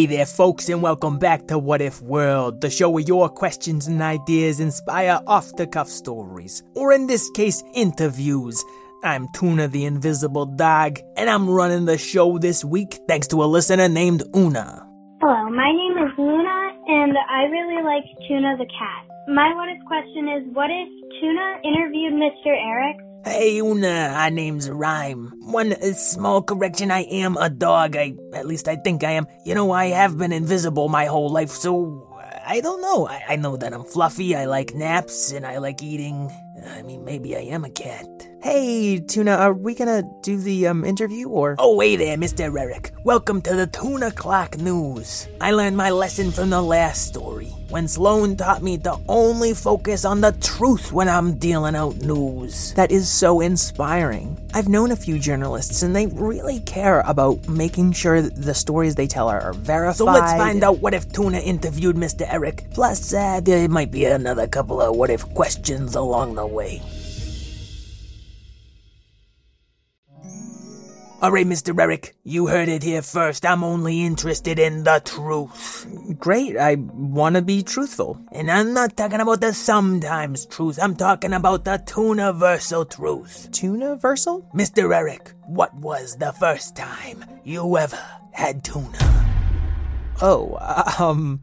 Hey there, folks, and welcome back to What If World, the show where your questions and ideas inspire off the cuff stories, or in this case, interviews. I'm Tuna the Invisible Dog, and I'm running the show this week thanks to a listener named Una. Hello, my name is Luna, and I really like Tuna the cat. My what if question is what if Tuna interviewed Mr. Eric? Hey, Una, our name's Rhyme. One small correction, I am a dog. I, at least I think I am. You know, I have been invisible my whole life, so I don't know. I, I know that I'm fluffy, I like naps, and I like eating. I mean, maybe I am a cat. Hey, Tuna, are we gonna do the um interview or? Oh, hey there, Mr. Eric. Welcome to the Tuna Clock News. I learned my lesson from the last story when Sloan taught me to only focus on the truth when I'm dealing out news. That is so inspiring. I've known a few journalists and they really care about making sure that the stories they tell are, are verified. So let's find out what if Tuna interviewed Mr. Eric. Plus, uh, there might be another couple of what if questions along the way. Alright, Mr. Eric, you heard it here first. I'm only interested in the truth. Great, I want to be truthful. And I'm not talking about the sometimes truth, I'm talking about the tuna-versal truth. Tuna-versal? Mr. Eric, what was the first time you ever had tuna? Oh, um.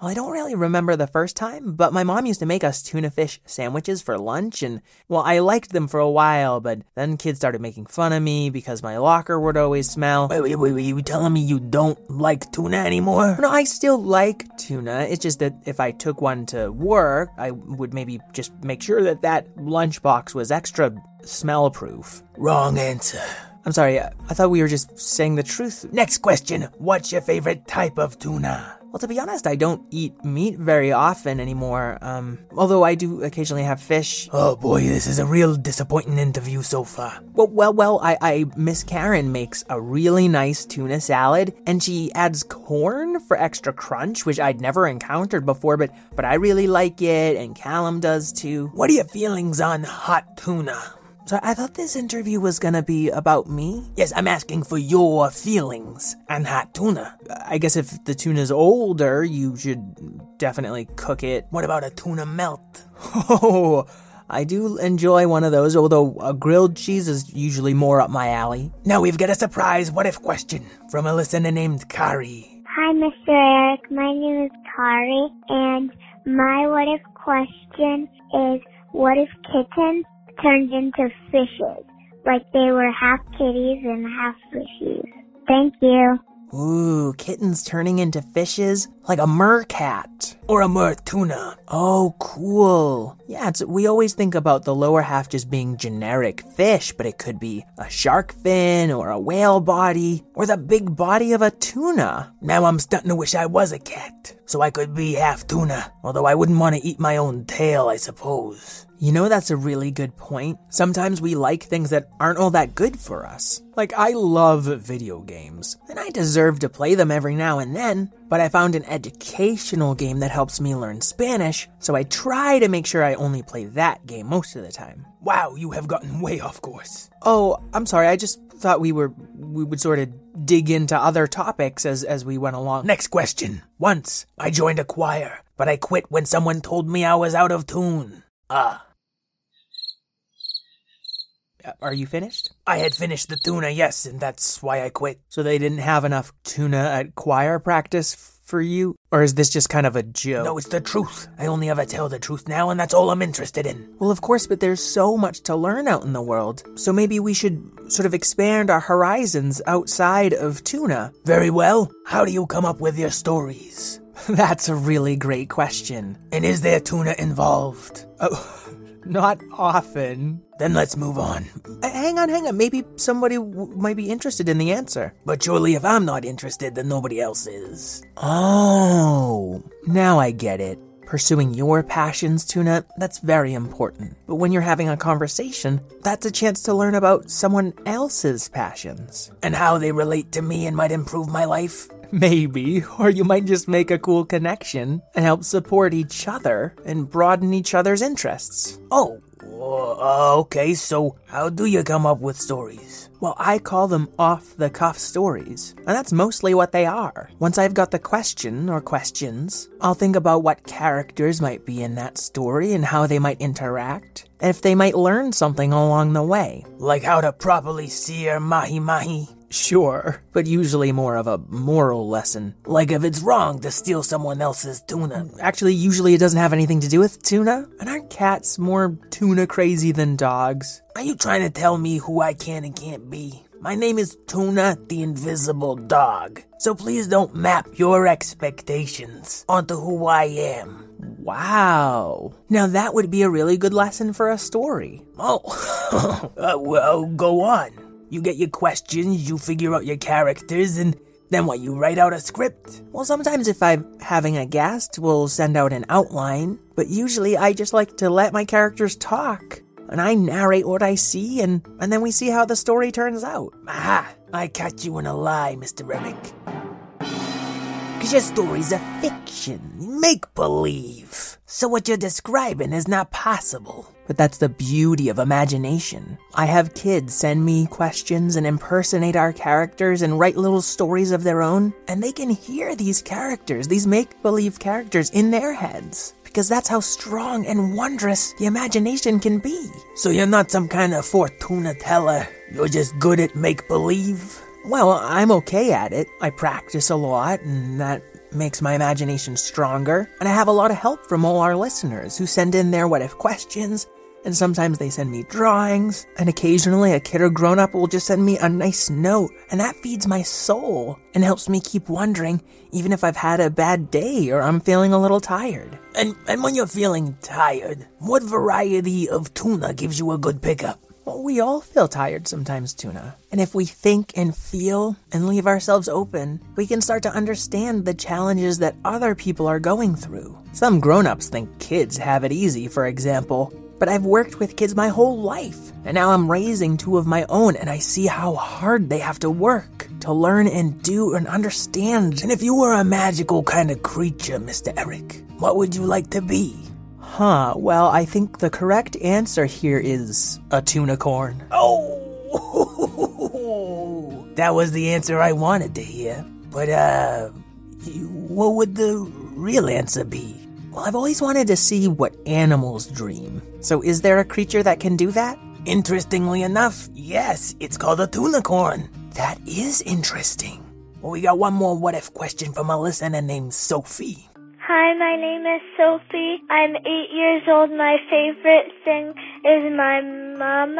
Well, I don't really remember the first time, but my mom used to make us tuna fish sandwiches for lunch, and well, I liked them for a while, but then kids started making fun of me because my locker would always smell. Wait, wait, wait, wait, you telling me you don't like tuna anymore? No, I still like tuna. It's just that if I took one to work, I would maybe just make sure that that lunchbox was extra smell proof. Wrong answer. I'm sorry, I thought we were just saying the truth. Next question What's your favorite type of tuna? Well, to be honest, I don't eat meat very often anymore. Um, although I do occasionally have fish. Oh boy, this is a real disappointing interview so far. Well, well, well. I, I Miss Karen makes a really nice tuna salad, and she adds corn for extra crunch, which I'd never encountered before. But but I really like it, and Callum does too. What are your feelings on hot tuna? So I thought this interview was gonna be about me. Yes, I'm asking for your feelings on hot tuna. I guess if the tuna's older, you should definitely cook it. What about a tuna melt? Oh, I do enjoy one of those, although a grilled cheese is usually more up my alley. Now we've got a surprise what if question from a listener named Kari. Hi, Mr. Eric. My name is Kari, and my what if question is what if kittens turned into fishes? Like they were half kitties and half fishies. Thank you. Ooh, kittens turning into fishes? Like a mercat. Or a mertuna. Oh, cool. Yeah, we always think about the lower half just being generic fish, but it could be a shark fin or a whale body or the big body of a tuna. Now I'm starting to wish I was a cat, so I could be half tuna. Although I wouldn't want to eat my own tail, I suppose. You know, that's a really good point. Sometimes we like things that aren't all that good for us. Like, I love video games, and I deserve to play them every now and then, but I found an educational game that helps me learn Spanish, so I try to make sure I only play that game most of the time. Wow, you have gotten way off course. Oh, I'm sorry, I just thought we were we would sort of dig into other topics as as we went along. Next question. Once I joined a choir, but I quit when someone told me I was out of tune. Ah. Are you finished? I had finished the tuna, yes, and that's why I quit. So they didn't have enough tuna at choir practice for you? Or is this just kind of a joke? No, it's the truth. I only ever tell the truth now, and that's all I'm interested in. Well, of course, but there's so much to learn out in the world. So maybe we should sort of expand our horizons outside of tuna. Very well. How do you come up with your stories? That's a really great question. And is there tuna involved? Oh, not often. Then let's move on. Uh, hang on, hang on. Maybe somebody w- might be interested in the answer. But surely if I'm not interested, then nobody else is. Oh, now I get it. Pursuing your passions, Tuna, that's very important. But when you're having a conversation, that's a chance to learn about someone else's passions. And how they relate to me and might improve my life? Maybe, or you might just make a cool connection and help support each other and broaden each other's interests. Oh, okay, so how do you come up with stories? Well, I call them off the cuff stories, and that's mostly what they are. Once I've got the question or questions, I'll think about what characters might be in that story and how they might interact, and if they might learn something along the way. Like how to properly sear mahi mahi. Sure, but usually more of a moral lesson. Like if it's wrong to steal someone else's tuna. Actually, usually it doesn't have anything to do with tuna. And aren't cats more tuna crazy than dogs? Are you trying to tell me who I can and can't be? My name is Tuna the Invisible Dog. So please don't map your expectations onto who I am. Wow. Now that would be a really good lesson for a story. Oh, uh, well, go on. You get your questions, you figure out your characters, and then what, you write out a script? Well, sometimes if I'm having a guest, we'll send out an outline, but usually I just like to let my characters talk. And I narrate what I see, and, and then we see how the story turns out. Ah, I catch you in a lie, Mr. Eric. Because your story's a fiction, make believe. So what you're describing is not possible. But that's the beauty of imagination. I have kids send me questions and impersonate our characters and write little stories of their own, and they can hear these characters, these make believe characters, in their heads. Because that's how strong and wondrous the imagination can be. So you're not some kind of fortuna teller, you're just good at make believe? Well, I'm okay at it. I practice a lot, and that makes my imagination stronger. And I have a lot of help from all our listeners who send in their what if questions, and sometimes they send me drawings, and occasionally a kid or grown up will just send me a nice note, and that feeds my soul and helps me keep wondering, even if I've had a bad day or I'm feeling a little tired. And, and when you're feeling tired, what variety of tuna gives you a good pickup? Well, we all feel tired sometimes, Tuna. And if we think and feel and leave ourselves open, we can start to understand the challenges that other people are going through. Some grown ups think kids have it easy, for example, but I've worked with kids my whole life, and now I'm raising two of my own, and I see how hard they have to work to learn and do and understand. And if you were a magical kind of creature, Mr. Eric, what would you like to be? Huh, well, I think the correct answer here is a tunicorn. Oh! that was the answer I wanted to hear. But, uh, what would the real answer be? Well, I've always wanted to see what animals dream. So, is there a creature that can do that? Interestingly enough, yes, it's called a tunicorn. That is interesting. Well, we got one more what if question from a listener named Sophie. Hi, my name is Sophie. I'm eight years old. My favorite thing is my mom.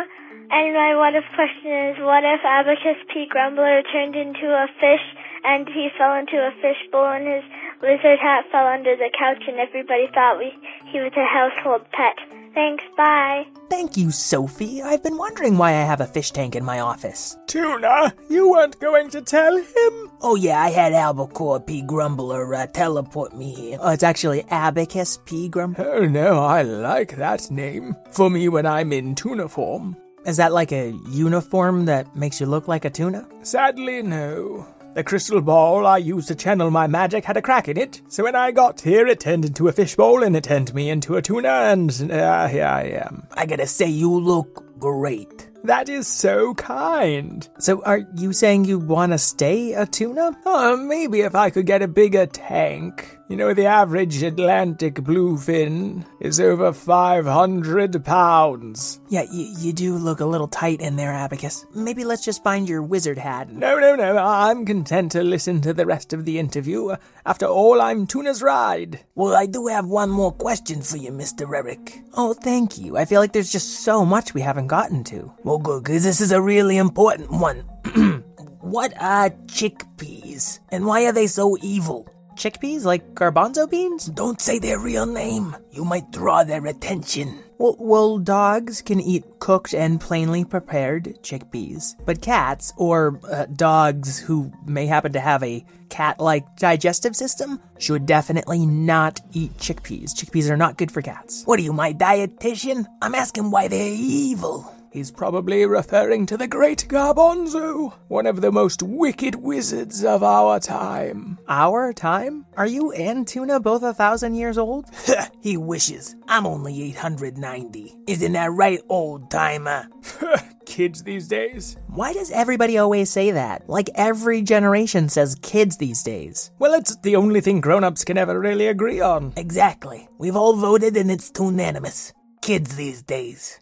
And my what if question is what if Abacus P. Grumbler turned into a fish and he fell into a fishbowl and his lizard hat fell under the couch and everybody thought we, he was a household pet. Thanks, bye. Thank you, Sophie. I've been wondering why I have a fish tank in my office. Tuna, you weren't going to tell him? Oh, yeah, I had Albacore P. Grumbler uh, teleport me here. Oh, it's actually Abacus P. Grumbler. Oh no, I like that name. For me when I'm in tuna form. Is that like a uniform that makes you look like a tuna? Sadly, no. The crystal ball I used to channel my magic had a crack in it, so when I got here it turned into a fishbowl and it turned me into a tuna, and uh, here I am. I gotta say, you look great. That is so kind. So, are you saying you want to stay a tuna? Uh, maybe if I could get a bigger tank. You know, the average Atlantic bluefin is over 500 pounds. Yeah, you, you do look a little tight in there, Abacus. Maybe let's just find your wizard hat. and- No, no, no, I'm content to listen to the rest of the interview. After all, I'm Tuna's ride. Well, I do have one more question for you, Mr. Eric. Oh, thank you. I feel like there's just so much we haven't gotten to. Well, good, because this is a really important one. what are chickpeas? And why are they so evil? Chickpeas? Like garbanzo beans? Don't say their real name. You might draw their attention. Well, well, dogs can eat cooked and plainly prepared chickpeas, but cats, or uh, dogs who may happen to have a cat like digestive system, should definitely not eat chickpeas. Chickpeas are not good for cats. What are you, my dietitian? I'm asking why they're evil. He's probably referring to the great Garbanzo, one of the most wicked wizards of our time. Our time? Are you and Tuna both a thousand years old? he wishes. I'm only 890. Isn't that right, old timer? Kids these days. Why does everybody always say that? Like every generation says kids these days. Well, it's the only thing grown ups can ever really agree on. Exactly. We've all voted and it's unanimous. Kids these days.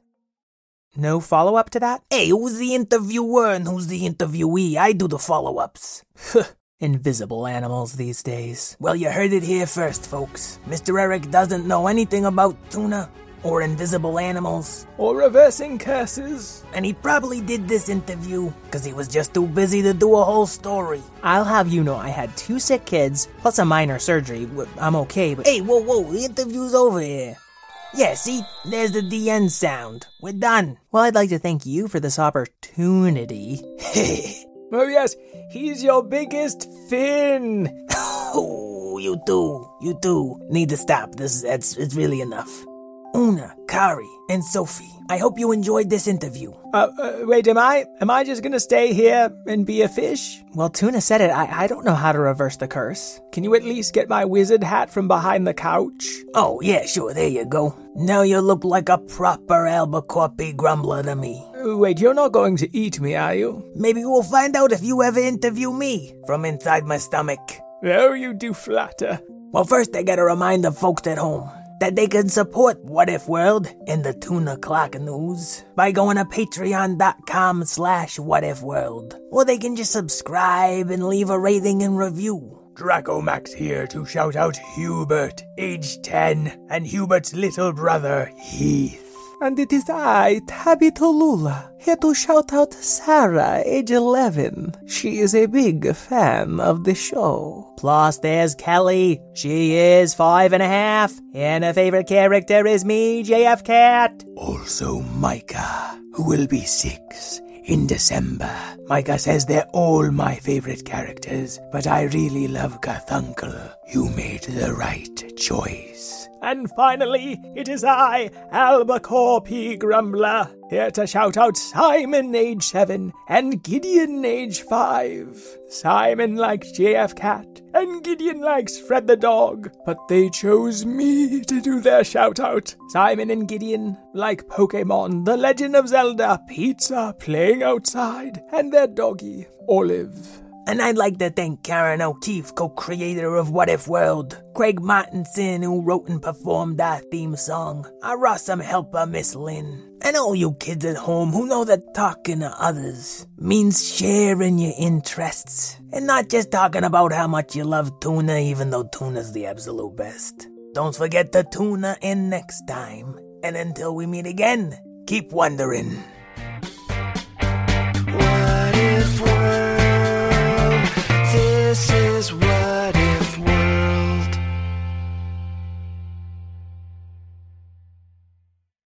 No follow up to that? Hey, who's the interviewer and who's the interviewee? I do the follow ups. Invisible animals these days. Well, you heard it here first, folks. Mr. Eric doesn't know anything about tuna or invisible animals. Or reversing curses. And he probably did this interview because he was just too busy to do a whole story. I'll have you know I had two sick kids, plus a minor surgery. I'm okay, but. Hey, whoa, whoa, the interview's over here. Yeah, see? There's the DN sound. We're done. Well, I'd like to thank you for this opportunity. oh, yes, he's your biggest fin. oh, you do. You do. Need to stop. This it's, it's really enough. Una, Kari, and Sophie. I hope you enjoyed this interview. Uh, uh, wait, am I? Am I just gonna stay here and be a fish? Well, Tuna said it. I, I don't know how to reverse the curse. Can you at least get my wizard hat from behind the couch? Oh, yeah, sure. There you go. Now you look like a proper Albuquerque grumbler to me. Uh, wait, you're not going to eat me, are you? Maybe we'll find out if you ever interview me from inside my stomach. Oh, you do flatter. Well, first I gotta remind the folks at home that they can support What If World and the Tuna Clock News by going to patreon.com slash whatifworld. Or they can just subscribe and leave a rating and review. Draco Max here to shout out Hubert, age 10, and Hubert's little brother, Heath. And it is I, Tabby Tolula, here to shout out Sarah, age 11. She is a big fan of the show. Plus, there's Kelly. She is five and a half, and her favorite character is me, JF Cat. Also, Micah, who will be six in December. Micah says they're all my favorite characters, but I really love Garthunkel. You made the right choice. And finally, it is I, Albuquerque Grumbler, here to shout out Simon, age 7, and Gideon, age 5. Simon likes JF Cat, and Gideon likes Fred the dog, but they chose me to do their shout out. Simon and Gideon like Pokemon, The Legend of Zelda, pizza, playing outside, and their doggy, Olive. And I'd like to thank Karen O'Keefe, co creator of What If World, Craig Martinson, who wrote and performed our theme song, our awesome helper, Miss Lynn, and all you kids at home who know that talking to others means sharing your interests and not just talking about how much you love tuna, even though tuna's the absolute best. Don't forget to tuna in next time. And until we meet again, keep wondering. this is